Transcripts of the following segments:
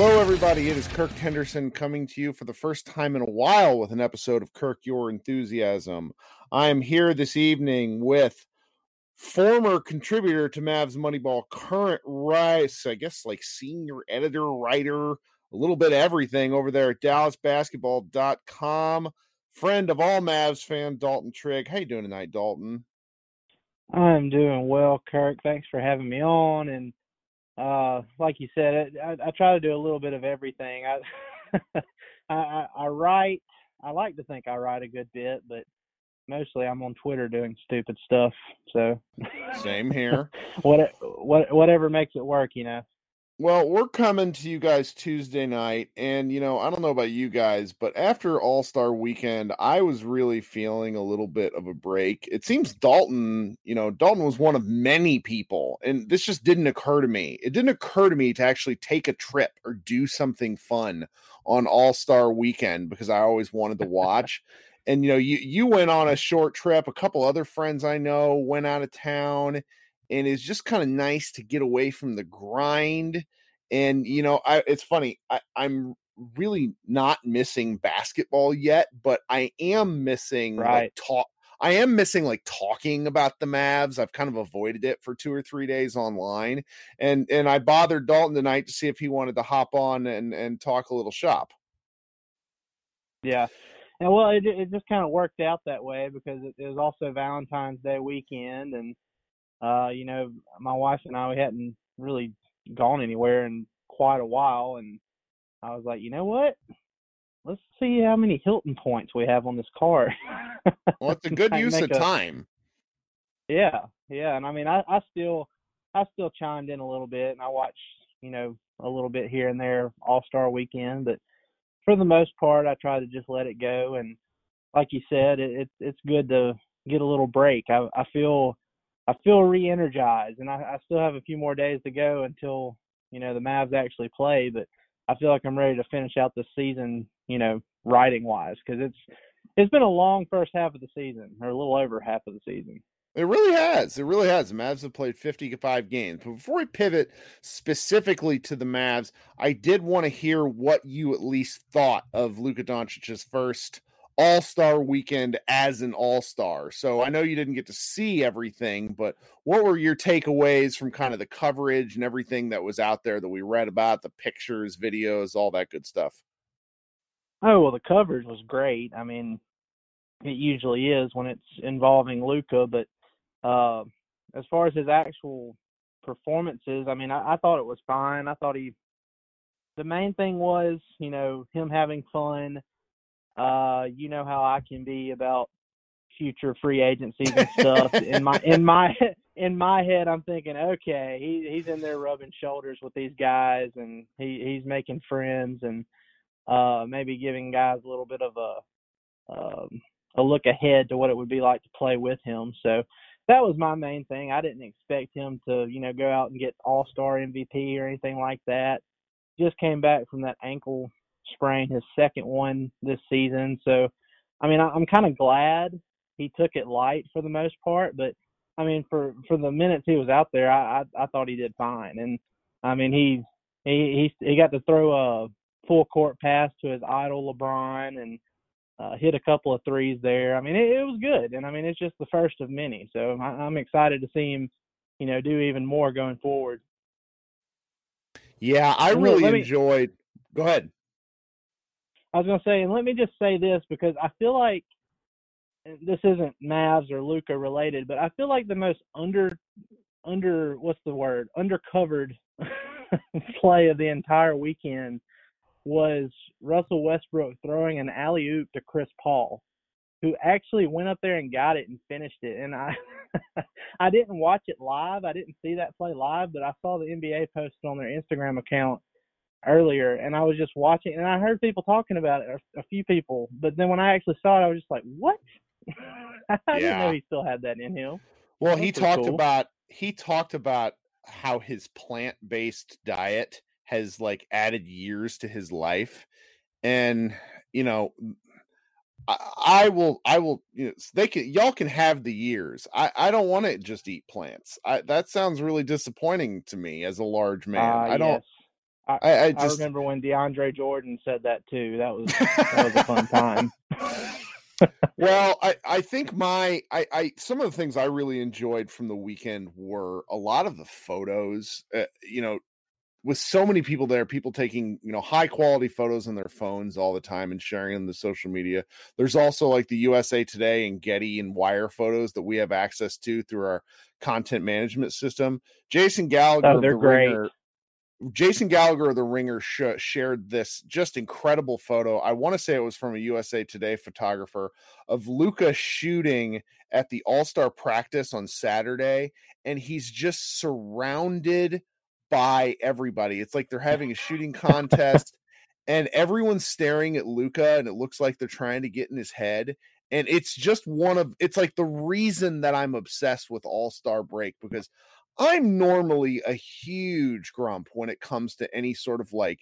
Hello, everybody. It is Kirk Henderson coming to you for the first time in a while with an episode of Kirk Your Enthusiasm. I am here this evening with former contributor to Mavs Moneyball, current Rice, I guess like senior editor, writer, a little bit of everything over there at DallasBasketball.com. Friend of all Mavs fan, Dalton Trigg. How you doing tonight, Dalton? I'm doing well, Kirk. Thanks for having me on. And uh, like you said, I, I, try to do a little bit of everything. I, I I write. I like to think I write a good bit, but mostly I'm on Twitter doing stupid stuff. So same here. what what whatever makes it work, you know. Well, we're coming to you guys Tuesday night, and you know, I don't know about you guys, but after All Star Weekend, I was really feeling a little bit of a break. It seems Dalton, you know, Dalton was one of many people, and this just didn't occur to me. It didn't occur to me to actually take a trip or do something fun on All Star Weekend because I always wanted to watch and you know you you went on a short trip a couple other friends i know went out of town and it's just kind of nice to get away from the grind and you know I, it's funny I, i'm really not missing basketball yet but i am missing right like, talk I am missing like talking about the Mavs. I've kind of avoided it for two or three days online, and and I bothered Dalton tonight to see if he wanted to hop on and and talk a little shop. Yeah, and well, it it just kind of worked out that way because it, it was also Valentine's Day weekend, and uh, you know, my wife and I we hadn't really gone anywhere in quite a while, and I was like, you know what? Let's see how many Hilton points we have on this car. well, it's a good use of a, time. Yeah, yeah, and I mean, I, I still, I still chimed in a little bit, and I watched, you know, a little bit here and there All Star Weekend, but for the most part, I try to just let it go. And like you said, it, it it's good to get a little break. I, I feel I feel re-energized, and I, I still have a few more days to go until you know the Mavs actually play. But I feel like I'm ready to finish out the season, you know, writing wise, because it's it's been a long first half of the season, or a little over half of the season. It really has. It really has. The Mavs have played 55 games. But before we pivot specifically to the Mavs, I did want to hear what you at least thought of Luka Doncic's first All Star weekend as an All Star. So I know you didn't get to see everything, but what were your takeaways from kind of the coverage and everything that was out there that we read about, the pictures, videos, all that good stuff? Oh, well, the coverage was great. I mean, it usually is when it's involving Luka, but uh, as far as his actual performances, I mean, I, I thought it was fine. I thought he, the main thing was, you know, him having fun. Uh, you know how I can be about future free agencies and stuff. in my in my in my head, I'm thinking, okay, he he's in there rubbing shoulders with these guys, and he he's making friends, and uh, maybe giving guys a little bit of a um, a look ahead to what it would be like to play with him. So that was my main thing. I didn't expect him to, you know, go out and get All Star MVP or anything like that. Just came back from that ankle sprain, his second one this season. So, I mean, I'm kind of glad he took it light for the most part. But I mean, for for the minutes he was out there, I I, I thought he did fine. And I mean, he he he he got to throw a full court pass to his idol LeBron and uh, hit a couple of threes there. I mean, it, it, was good, and I mean, it's just the first of many. So I, I'm excited to see him, you know, do even more going forward. Yeah, I really me, enjoyed. Go ahead. I was to say, and let me just say this because I feel like this isn't Mavs or Luka related, but I feel like the most under under what's the word undercovered play of the entire weekend was Russell Westbrook throwing an alley oop to Chris Paul, who actually went up there and got it and finished it. And I I didn't watch it live. I didn't see that play live, but I saw the NBA posted on their Instagram account earlier and I was just watching and I heard people talking about it, a few people. But then when I actually saw it, I was just like, "What?" I yeah. didn't know he still had that in him. Well, he talked cool. about he talked about how his plant-based diet has like added years to his life and you know I, I will i will you know they can y'all can have the years i i don't want to just eat plants i that sounds really disappointing to me as a large man uh, i don't yes. I, I, I, just... I remember when DeAndre Jordan said that too. That was that was a fun time. well, I, I think my I, I some of the things I really enjoyed from the weekend were a lot of the photos. Uh, you know, with so many people there, people taking you know high quality photos on their phones all the time and sharing them the social media. There's also like the USA Today and Getty and Wire photos that we have access to through our content management system. Jason Gallagher, oh, they're the great. Ringer, Jason Gallagher of the Ringer sh- shared this just incredible photo. I want to say it was from a USA Today photographer of Luka shooting at the All Star practice on Saturday, and he's just surrounded by everybody. It's like they're having a shooting contest and everyone's staring at Luka, and it looks like they're trying to get in his head. And it's just one of it's like the reason that I'm obsessed with All-Star Break because I'm normally a huge grump when it comes to any sort of like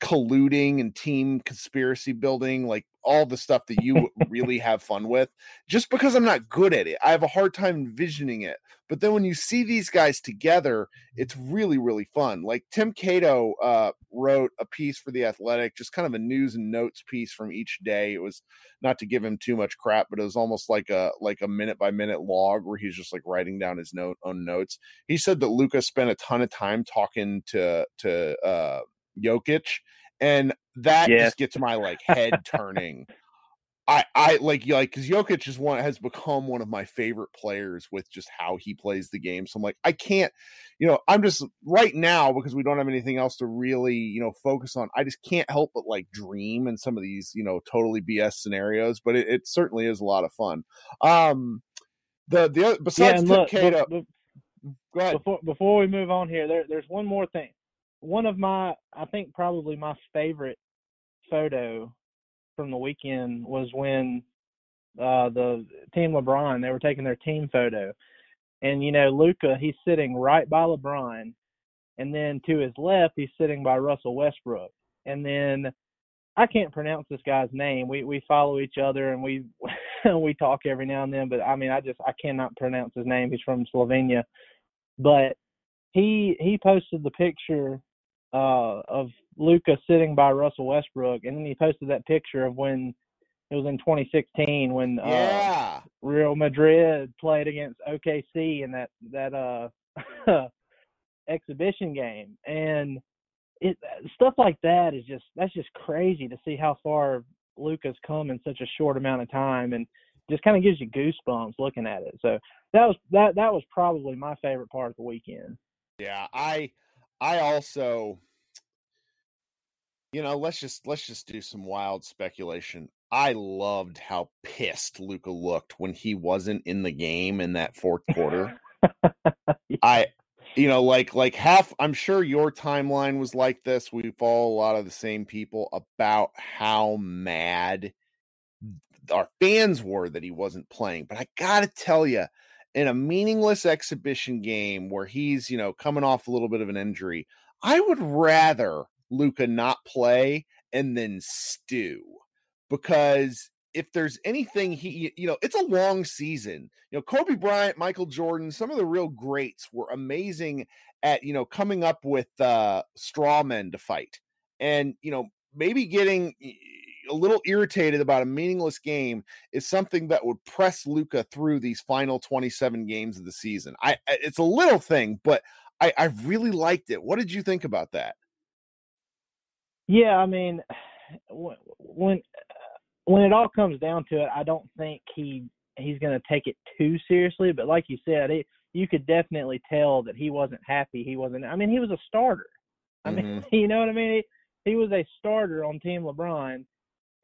colluding and team conspiracy building, like all the stuff that you really have fun with, just because I'm not good at it. I have a hard time envisioning it. But then when you see these guys together, it's really, really fun. Like Tim Cato uh, wrote a piece for The Athletic, just kind of a news and notes piece from each day. It was not to give him too much crap, but it was almost like a like a minute by minute log where he's just like writing down his note own notes. He said that Lucas spent a ton of time talking to to uh Jokic, and that yes. just gets my like head turning. I I like like because Jokic is one has become one of my favorite players with just how he plays the game. So I'm like I can't, you know, I'm just right now because we don't have anything else to really you know focus on. I just can't help but like dream in some of these you know totally BS scenarios. But it, it certainly is a lot of fun. Um, the the besides yeah, look, go ahead. Before before we move on here, there there's one more thing one of my I think probably my favorite photo from the weekend was when uh the team LeBron they were taking their team photo. And you know, Luka he's sitting right by LeBron and then to his left he's sitting by Russell Westbrook. And then I can't pronounce this guy's name. We we follow each other and we we talk every now and then, but I mean I just I cannot pronounce his name. He's from Slovenia. But he he posted the picture uh, of Luka sitting by Russell Westbrook, and then he posted that picture of when it was in 2016 when uh, yeah. uh, Real Madrid played against OKC in that that uh, exhibition game, and it stuff like that is just that's just crazy to see how far Luka's come in such a short amount of time, and just kind of gives you goosebumps looking at it. So that was that that was probably my favorite part of the weekend. Yeah, I I also You know, let's just let's just do some wild speculation. I loved how pissed Luka looked when he wasn't in the game in that fourth quarter. I you know, like like half I'm sure your timeline was like this. We follow a lot of the same people about how mad our fans were that he wasn't playing. But I gotta tell you, in a meaningless exhibition game where he's, you know, coming off a little bit of an injury, I would rather Luka not play and then stew because if there's anything he you know it's a long season. You know kobe bryant michael jordan some of the real greats were amazing at you know coming up with uh straw men to fight and you know maybe getting a little irritated about a meaningless game is something that would press Luka through these final 27 games of the season i it's a little thing but i i really liked it what did you think about that yeah i mean when when it all comes down to it, I don't think he he's going to take it too seriously. But like you said, it, you could definitely tell that he wasn't happy. He wasn't. I mean, he was a starter. I mm-hmm. mean, you know what I mean? He, he was a starter on Team LeBron,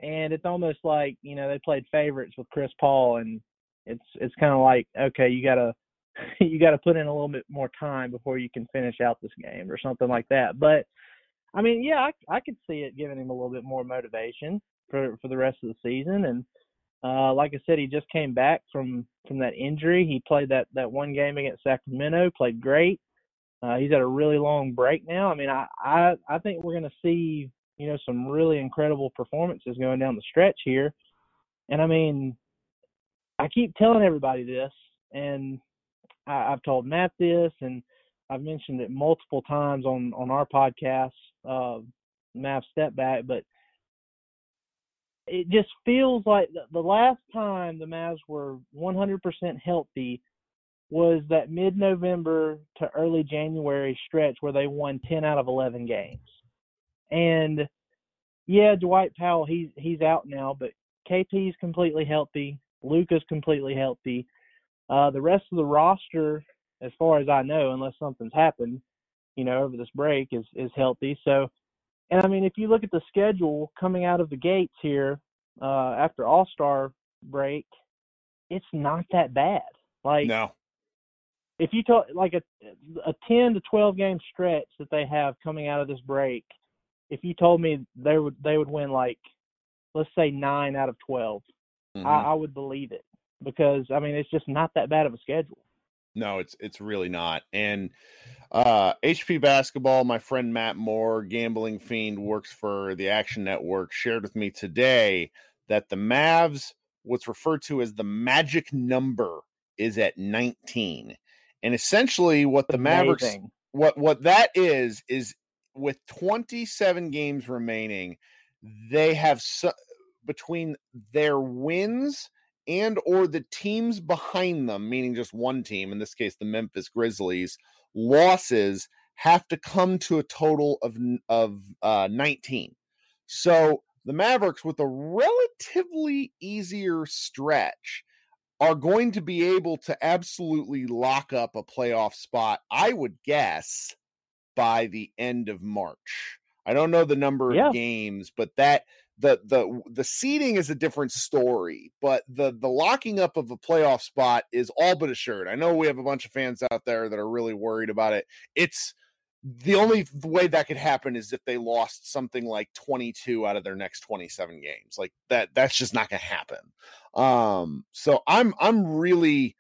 and it's almost like you know they played favorites with Chris Paul, and it's it's kind of like okay, you gotta you gotta put in a little bit more time before you can finish out this game or something like that. But I mean, yeah, I I could see it giving him a little bit more motivation for for the rest of the season. And uh, like I said, he just came back from from that injury. He played that that one game against Sacramento, played great. Uh, he's at a really long break now. I mean, I I, I think we're to see you know some really incredible performances going down the stretch here. And I mean, I keep telling everybody this, and I, I've told Matt this, and I've mentioned it multiple times on on our podcast, uh, Mav Step Back, but it just feels like the last time the Mavs were 100% healthy was that mid-November to early January stretch where they won 10 out of 11 games. And yeah, Dwight Powell he's he's out now, but KP's completely healthy. Luka's completely healthy. Uh, the rest of the roster, as far as I know, unless something's happened, you know, over this break, is is healthy. So and I mean, if you look at the schedule coming out of the gates here uh, after All Star break, it's not that bad. Like no, if you talk like a a ten to twelve game stretch that they have coming out of this break, if you told me they would they would win like let's say nine out of 12 mm-hmm. I, I would believe it because I mean it's just not that bad of a schedule. No, it's it's really not. And uh HP basketball, my friend Matt Moore, gambling fiend, works for the Action Network, shared with me today that the Mavs, what's referred to as the magic number, is at 19. And essentially what the Mavericks what what that is is with 27 games remaining, they have su- between their wins and or the teams behind them, meaning just one team, in this case the Memphis Grizzlies, losses have to come to a total of of uh, 19. So the Mavericks, with a relatively easier stretch, are going to be able to absolutely lock up a playoff spot. I would guess by the end of March. I don't know the number yeah. of games, but that the the the seeding is a different story, but the the locking up of a playoff spot is all but assured. I know we have a bunch of fans out there that are really worried about it. It's the only way that could happen is if they lost something like 22 out of their next 27 games. Like that that's just not going to happen. Um so I'm I'm really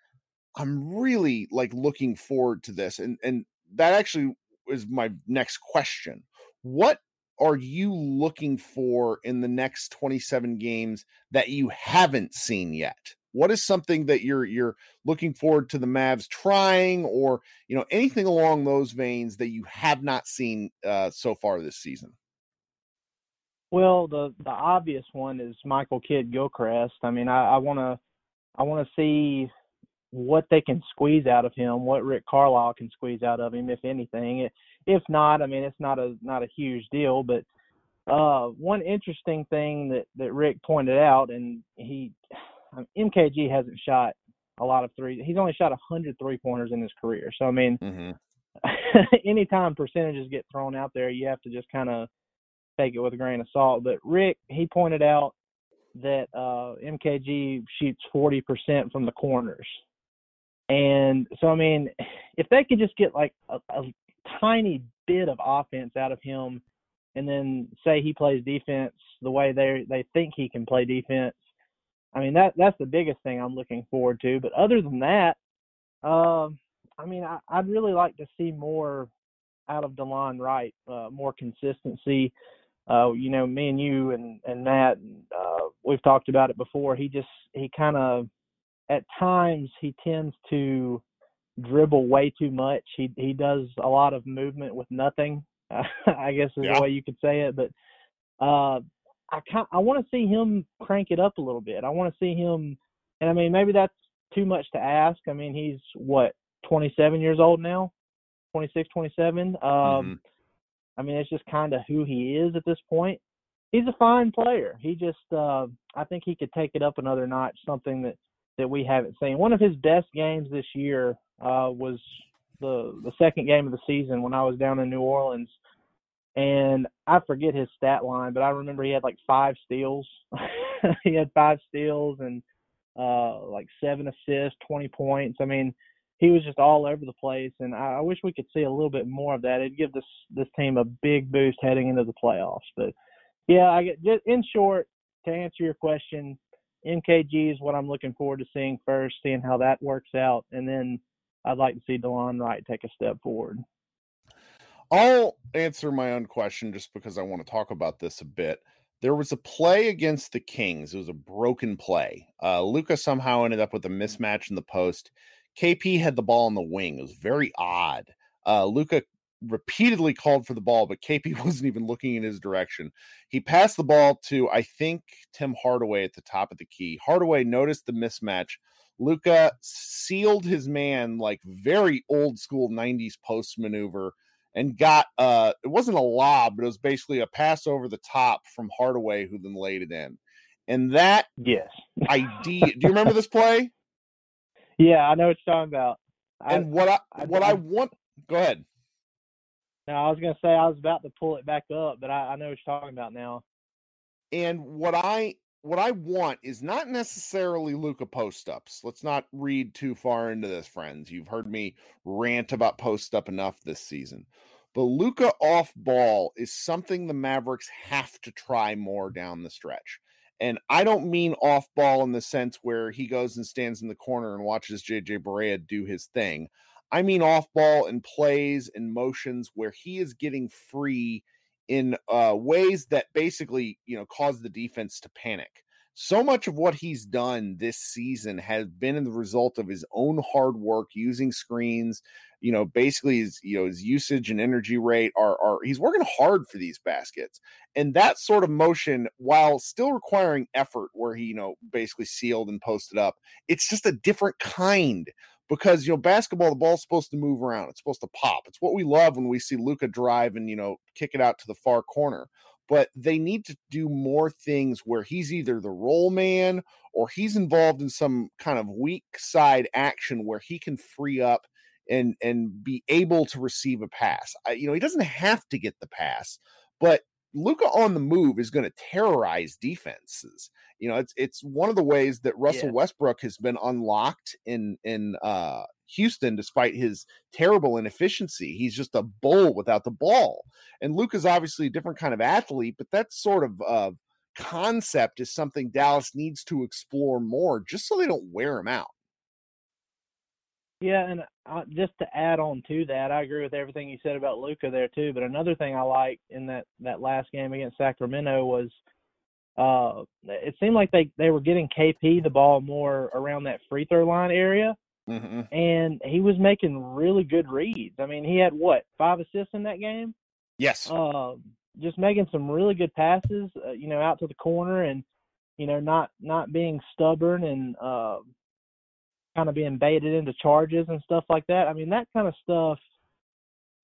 I'm really like looking forward to this and and that actually is my next question. What are you looking for in the next 27 games that you haven't seen yet? What is something that you're you're looking forward to the Mavs trying, or you know anything along those veins that you have not seen uh, so far this season? Well, the the obvious one is Michael Kidd Gilchrist. I mean, I want to I want to see what they can squeeze out of him, what Rick Carlisle can squeeze out of him, if anything. If not, I mean, it's not a not a huge deal. But uh, one interesting thing that that Rick pointed out, and he MKG hasn't shot a lot of threes. He's only shot 100 three pointers in his career. So I mean, mm-hmm. anytime percentages get thrown out there, you have to just kind of take it with a grain of salt. But Rick, he pointed out that uh, MKG shoots 40% from the corners. And so, I mean, if they could just get like a, a tiny bit of offense out of him, and then say he plays defense the way they they think he can play defense, I mean that that's the biggest thing I'm looking forward to. But other than that, um, I mean, I, I'd really like to see more out of Delon Wright, uh, more consistency. Uh, you know, me and you and and Matt, uh, we've talked about it before. He just he kind of at times he tends to dribble way too much. He he does a lot of movement with nothing. Uh, I guess is yeah. the way you could say it. But uh, I kind I want to see him crank it up a little bit. I want to see him, and I mean maybe that's too much to ask. I mean he's what 27 years old now, 26, 27. Um, mm-hmm. I mean it's just kind of who he is at this point. He's a fine player. He just uh, I think he could take it up another notch. Something that that we haven't seen. One of his best games this year uh, was the the second game of the season when I was down in New Orleans, and I forget his stat line, but I remember he had like five steals. he had five steals and uh, like seven assists, twenty points. I mean, he was just all over the place, and I, wish we could see a little bit more of that. It'd give this this team a big boost heading into the playoffs. But yeah, I get in short to answer your question, MKG is what I'm looking forward to seeing first, seeing how that works out, and then I'd like to see Delon Wright take a step forward. I'll answer my own question just because I want to talk about this a bit. There was a play against the Kings. It was a broken play. Uh, Luka somehow ended up with a mismatch in the post. KP had the ball on the wing. It was very odd. Uh, Luka repeatedly called for the ball, but KP wasn't even looking in his direction. He passed the ball to, I think, Tim Hardaway at the top of the key. Hardaway noticed the mismatch. Luka sealed his man like very old school 90s post maneuver and got uh it wasn't a lob, but it was basically a pass over the top from Hardaway, who then laid it in. And that yes idea do you remember this play? Yeah, I know what you're talking about. And I, what I what I, I want go ahead. No, I was gonna say I was about to pull it back up, but I, I know what you're talking about now. And what I what I want is not necessarily Luka post ups. Let's not read too far into this, friends. You've heard me rant about post up enough this season. But Luka off ball is something the Mavericks have to try more down the stretch. And I don't mean off ball in the sense where he goes and stands in the corner and watches JJ Barea do his thing. I mean off ball and plays and motions where he is getting free in uh, ways that basically, you know, cause the defense to panic. So much of what he's done this season has been in the result of his own hard work using screens. You know, basically his you know his usage and energy rate are are he's working hard for these baskets, and that sort of motion, while still requiring effort, where he you know basically sealed and posted up, it's just a different kind because you know basketball the ball's supposed to move around. It's supposed to pop. It's what we love when we see luka drive and you know kick it out to the far corner. But they need to do more things where he's either the roll man or he's involved in some kind of weak side action where he can free up and and be able to receive a pass. I, you know he doesn't have to get the pass but Luka on the move is going to terrorize defenses. You know, it's it's one of the ways that Russell yeah. Westbrook has been unlocked in in uh, Houston, despite his terrible inefficiency. He's just a bull without the ball. And Luka's obviously a different kind of athlete, but that sort of uh, concept is something Dallas needs to explore more, just so they don't wear him out. Yeah, and just to add on to that, I agree with everything you said about Luka there too. But another thing I liked in that that last game against Sacramento was uh it seemed like they they were getting KP the ball more around that free throw line area. Mm-hmm. And he was making really good reads. I mean, he had what five assists in that game. Yes. Uh, just making some really good passes, uh, you know, out to the corner, and you know, not not being stubborn and uh, kind of being baited into charges and stuff like that. I mean, that kind of stuff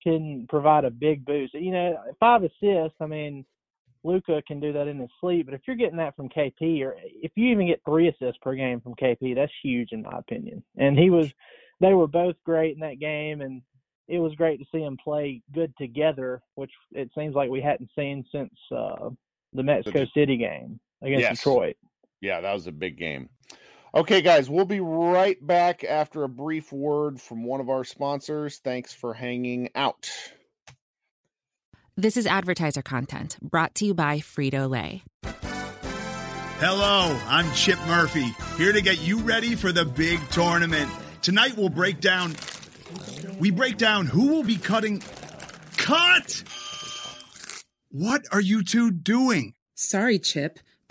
can provide a big boost. You know, five assists. I mean, Luka can do that in his sleep, but if you're getting that from KP, or if you even get three assists per game from KP, that's huge in my opinion. And he was, they were both great in that game, and it was great to see them play good together, which it seems like we hadn't seen since uh, the Mexico City game against yes. Detroit. Yeah, that was a big game. Okay, guys, we'll be right back after a brief word from one of our sponsors. Thanks for hanging out. This is advertiser content brought to you by Frito Lay. Hello, I'm Chip Murphy, here to get you ready for the big tournament. Tonight we'll break down. We break down who will be cutting. Cut! What are you two doing? Sorry, Chip.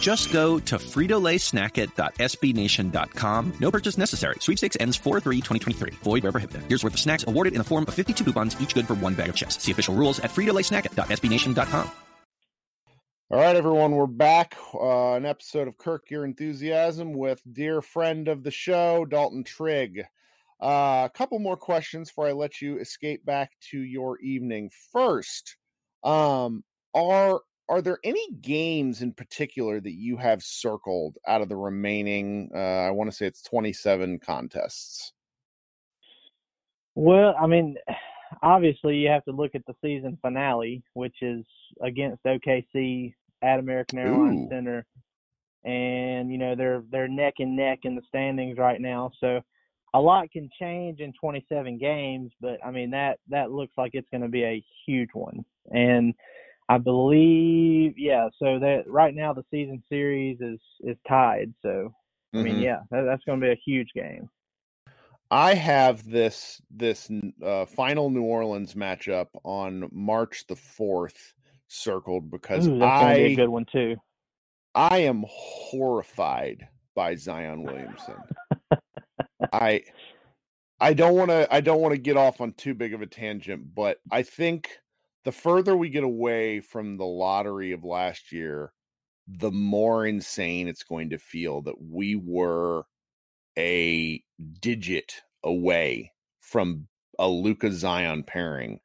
Just go to fritolaysnackit.sbnation.com. No purchase necessary. Sweepstakes ends 4-3-2023. Void where prohibited. Here's worth of snacks awarded in the form of 52 coupons, each good for one bag of chips. See official rules at fritolaysnackit.sbnation.com. All right, everyone, we're back. Uh, an episode of Kirk Your Enthusiasm with dear friend of the show, Dalton Trigg. Uh, a couple more questions before I let you escape back to your evening. First, um, are are there any games in particular that you have circled out of the remaining uh, i want to say it's 27 contests well i mean obviously you have to look at the season finale which is against okc at american airlines Ooh. center and you know they're they're neck and neck in the standings right now so a lot can change in 27 games but i mean that that looks like it's going to be a huge one and I believe, yeah. So that right now the season series is is tied. So I mm-hmm. mean, yeah, that, that's going to be a huge game. I have this this uh, final New Orleans matchup on March the fourth circled because Ooh, that's I be a good one too. I am horrified by Zion Williamson. I I don't want to I don't want to get off on too big of a tangent, but I think the further we get away from the lottery of last year, the more insane it's going to feel that we were a digit away from a Luka Zion pairing.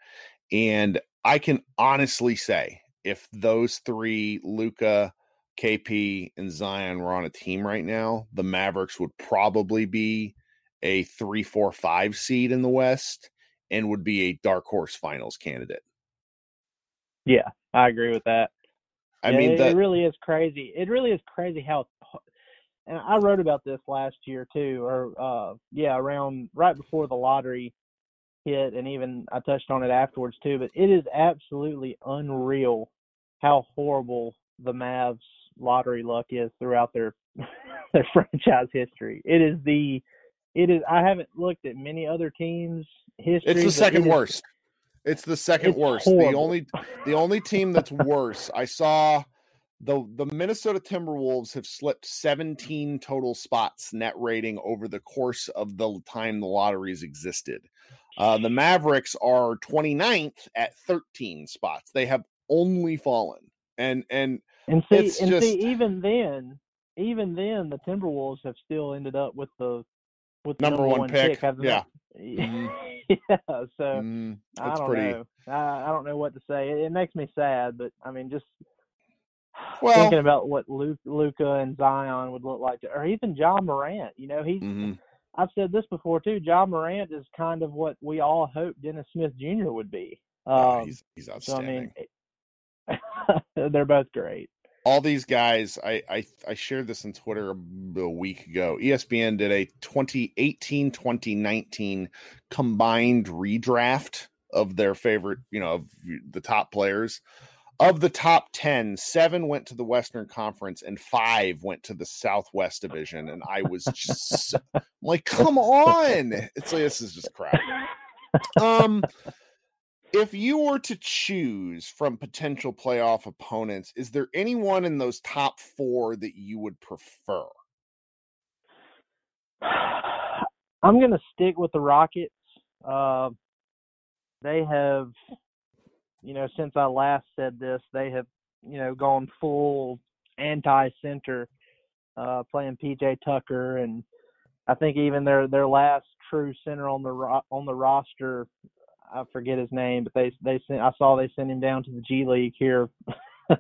And I can honestly say if those three, Luka, KP, and Zion were on a team right now, the Mavericks would probably be a three, four, five seed in the West and would be a dark horse finals candidate. Yeah, I agree with that. I yeah, mean, it, it, really is crazy. It really is crazy how. And I wrote about this last year too, or uh, yeah, around right before the lottery hit, and even I touched on it afterwards too. But it is absolutely unreal how horrible the Mavs lottery luck is throughout their their franchise history. It is the it is I haven't looked at many other teams history. It's the second worst. It's the second it's worst. Horrible. The only the only team that's worse. I saw the the Minnesota Timberwolves have slipped 17 total spots net rating over the course of the time the lotteries existed. Uh, the Mavericks are 29th at 13 spots. They have only fallen. And and and see and just, see even then, even then the Timberwolves have still ended up with the with number, number, one, one pick. pick yeah. Mm-hmm. yeah. So mm, I don't pretty... know. I, I don't know what to say. It, it, makes me sad, but I mean, just well, thinking about what Luke, Luka and Zion would look like, or even Ja Morant. You know, he's. Mm-hmm. I've said this before too. Ja Morant is kind of what we all hoped Dennis Smith Jr. would be. Um, he's he's outstanding. So, I mean, they're both great all these guys I, I i shared this on twitter a week ago. Espn did a 2018 2019 combined redraft of their favorite you know of the top players. Of the top 10 seven went to the western conference and five went to the southwest division and i was just like come on. It's like this is just crap. Um if you were to choose from potential playoff opponents, is there anyone in those top four that you would prefer? I'm going to stick with the Rockets. Uh, they have, you know, since I last said this, they have, you know, gone full anti-center, uh, playing PJ Tucker, and I think even their their last true center on the on the roster, I forget his name, but they they sent I saw they sent him down to the G League here a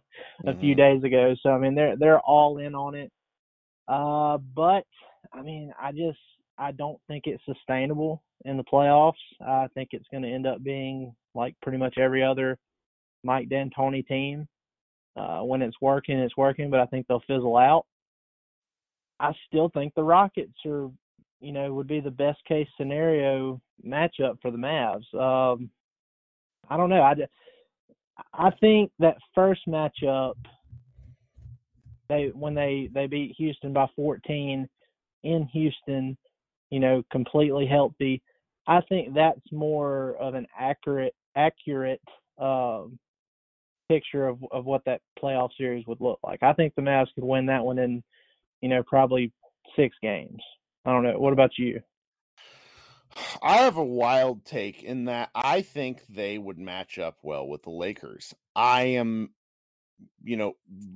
mm-hmm. few days ago. So I mean they're they're all in on it. Uh, but I mean I just I don't think it's sustainable in the playoffs. I think it's going to end up being like pretty much every other Mike D'Antoni team. Uh, when it's working, it's working, but I think they'll fizzle out. I still think the Rockets are, you know, would be the best case scenario matchup for the Mavs. Um, I don't know. I, I think that first matchup, they when they they beat Houston by 14 in Houston, you know, completely healthy. I think that's more of an accurate accurate um, picture of of what that playoff series would look like. I think the Mavs could win that one in, you know, probably six games. I don't know. What about you? I have a wild take in that I think they would match up well with the Lakers. I am, you know,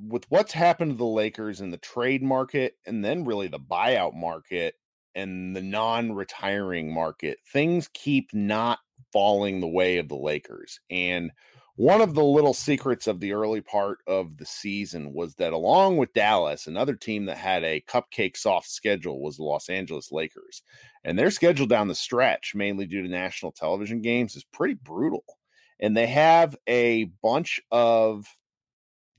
with what's happened to the Lakers in the trade market and then really the buyout market, and the non-retiring market, things keep not falling the way of the Lakers. And one of the little secrets of the early part of the season was that along with Dallas, another team that had a cupcake soft schedule was the Los Angeles Lakers. And their schedule down the stretch, mainly due to national television games, is pretty brutal. And they have a bunch of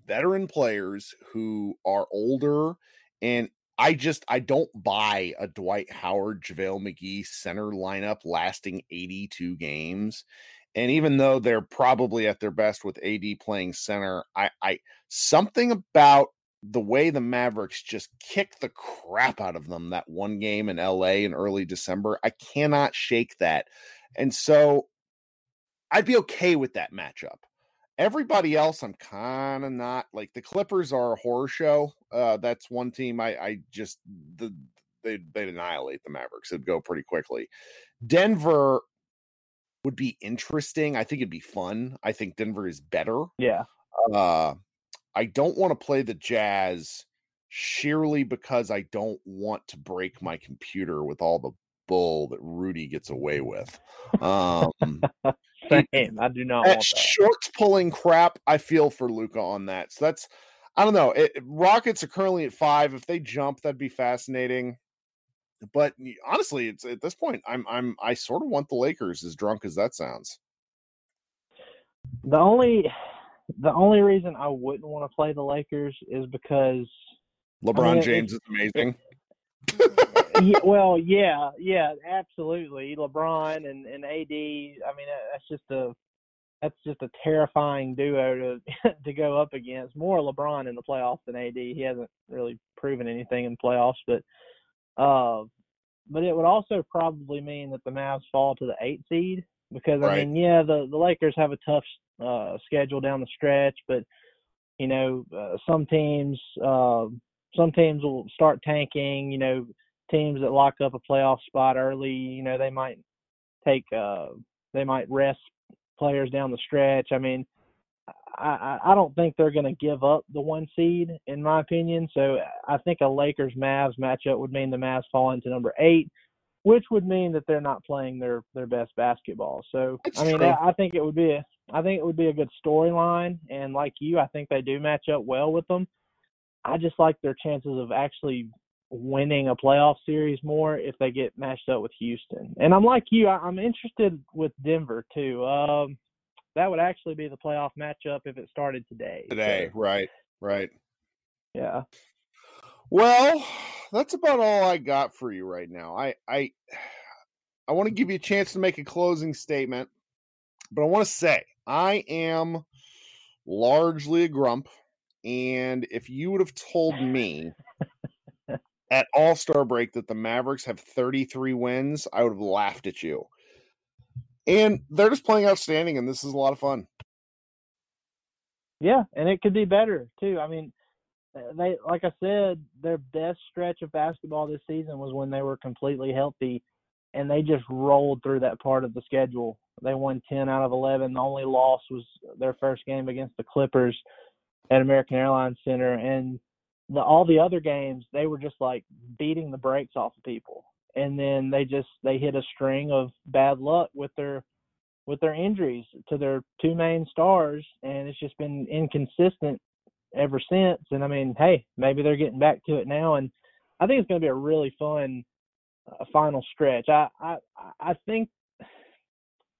veteran players who are older and I just I don't buy a Dwight Howard, JaVale McGee center lineup lasting 82 games. And even though they're probably at their best with AD playing center, I, I something about the way the Mavericks just kicked the crap out of them that one game in LA in early December, I cannot shake that. And so I'd be okay with that matchup. Everybody else, I'm kind of not like the Clippers are a horror show. Uh, that's one team I, I just the they they'd annihilate the Mavericks. It'd go pretty quickly. Denver would be interesting. I think it'd be fun. I think Denver is better. Yeah. Uh, I don't want to play the Jazz sheerly because I don't want to break my computer with all the bull that Rudy gets away with. Um, Same. I do not want Shorts pulling crap. I feel for Luka on that. So that's I don't know. It, Rockets are currently at five. If they jump, that'd be fascinating. But honestly, it's at this point, I'm I'm I sort of want the Lakers, as drunk as that sounds. The only the only reason I wouldn't want to play the Lakers is because LeBron I mean, James is amazing. yeah, well, yeah, yeah, absolutely. LeBron and and AD. I mean, that's just a that's just a terrifying duo to to go up against. More LeBron in the playoffs than AD. He hasn't really proven anything in playoffs, but uh, but it would also probably mean that the Mavs fall to the eight seed because right. I mean, yeah, the the Lakers have a tough uh, schedule down the stretch, but you know, uh, some teams uh, some teams will start tanking. You know, teams that lock up a playoff spot early, you know, they might take uh they might rest players down the stretch. I mean, I I don't think they're going to give up the one seed in my opinion. So I think a Lakers Mavs matchup would mean the Mavs fall into number 8, which would mean that they're not playing their their best basketball. So That's I mean, I, I think it would be a I think it would be a good storyline and like you, I think they do match up well with them. I just like their chances of actually winning a playoff series more if they get matched up with Houston. And I'm like you, I, am interested with Denver too. Um, that would actually be the playoff matchup if it started today. Today, so, right, right. Yeah. Well, that's about all I got for you right now. I I I want to give you a chance to make a closing statement, but I want to say I am largely a grump. And if you would have told me at All Star break that the Mavericks have 33 wins, I would have laughed at you. And they're just playing outstanding, and this is a lot of fun. Yeah, and it could be better too. I mean, uh, they like I said, their best stretch of basketball this season was when they were completely healthy, and they just rolled through that part of the schedule. They won ten out of eleven. The only loss was their first game against the Clippers at American Airlines Center, and the all the other games they were just like beating the brakes off of people. And then they just they hit a string of bad luck with their with their injuries to their two main stars, and it's just been inconsistent ever since. And I mean, hey, maybe they're getting back to it now, and I think it's going to be a really fun uh, final stretch. I I I think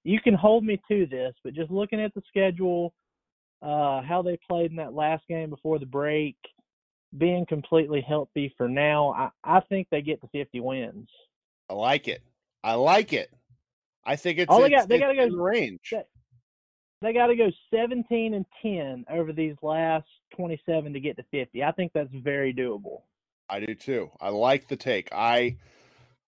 you can hold me to this, but just looking at the schedule, uh, how they played in that last game before the break, being completely healthy for now, I, I think they get to 50 wins. I like it. I like it. I think it's all they got. They got to go range. They, they got to go 17 and 10 over these last 27 to get to 50. I think that's very doable. I do too. I like the take. I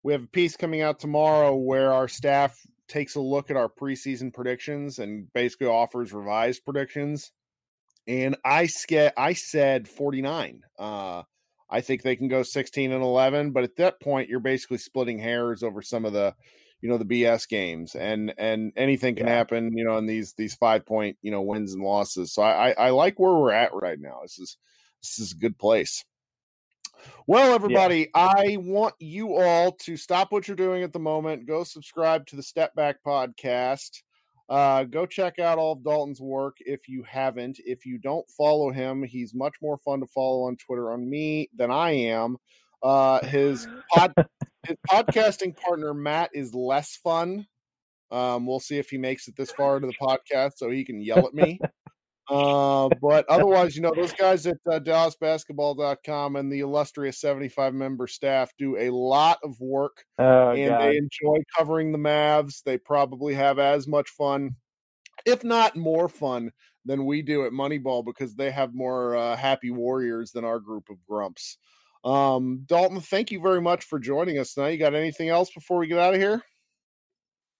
we have a piece coming out tomorrow where our staff takes a look at our preseason predictions and basically offers revised predictions. And I ske- I said 49. Uh I think they can go 16 and 11, but at that point you're basically splitting hairs over some of the you know the BS games and and anything can yeah. happen you know in these these five point you know wins and losses so I, I, I like where we're at right now this is this is a good place well everybody yeah. I want you all to stop what you're doing at the moment go subscribe to the Step Back podcast uh, go check out all of Dalton's work if you haven't. If you don't follow him, he's much more fun to follow on Twitter on me than I am. Uh, his pod, his podcasting partner Matt is less fun. Um, we'll see if he makes it this far into the podcast so he can yell at me. Uh, but otherwise, you know, those guys at uh, DallasBasketball.com and the illustrious 75 member staff do a lot of work oh, and God. they enjoy covering the Mavs. They probably have as much fun, if not more fun, than we do at Moneyball because they have more uh, happy warriors than our group of grumps. Um, Dalton, thank you very much for joining us tonight. You got anything else before we get out of here?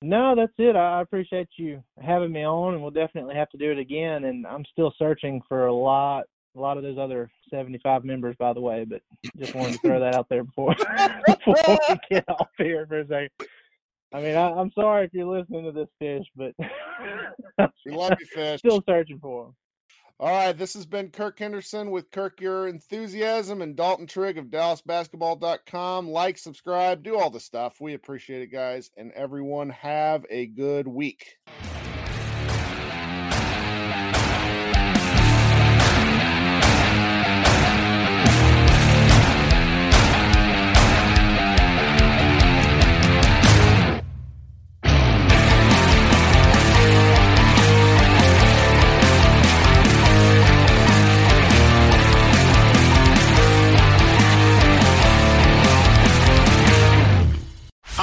No, that's it. I appreciate you having me on, and we'll definitely have to do it again. And I'm still searching for a lot, a lot of those other 75 members, by the way. But just wanted to throw that out there before before we get off here for a second. I mean, I, am sorry if you're listening to this fish, but we love you, fish. Still searching for them. All right, this has been Kirk Henderson with Kirk Your Enthusiasm and Dalton Trigg of DallasBasketball.com. Like, subscribe, do all the stuff. We appreciate it, guys. And everyone, have a good week.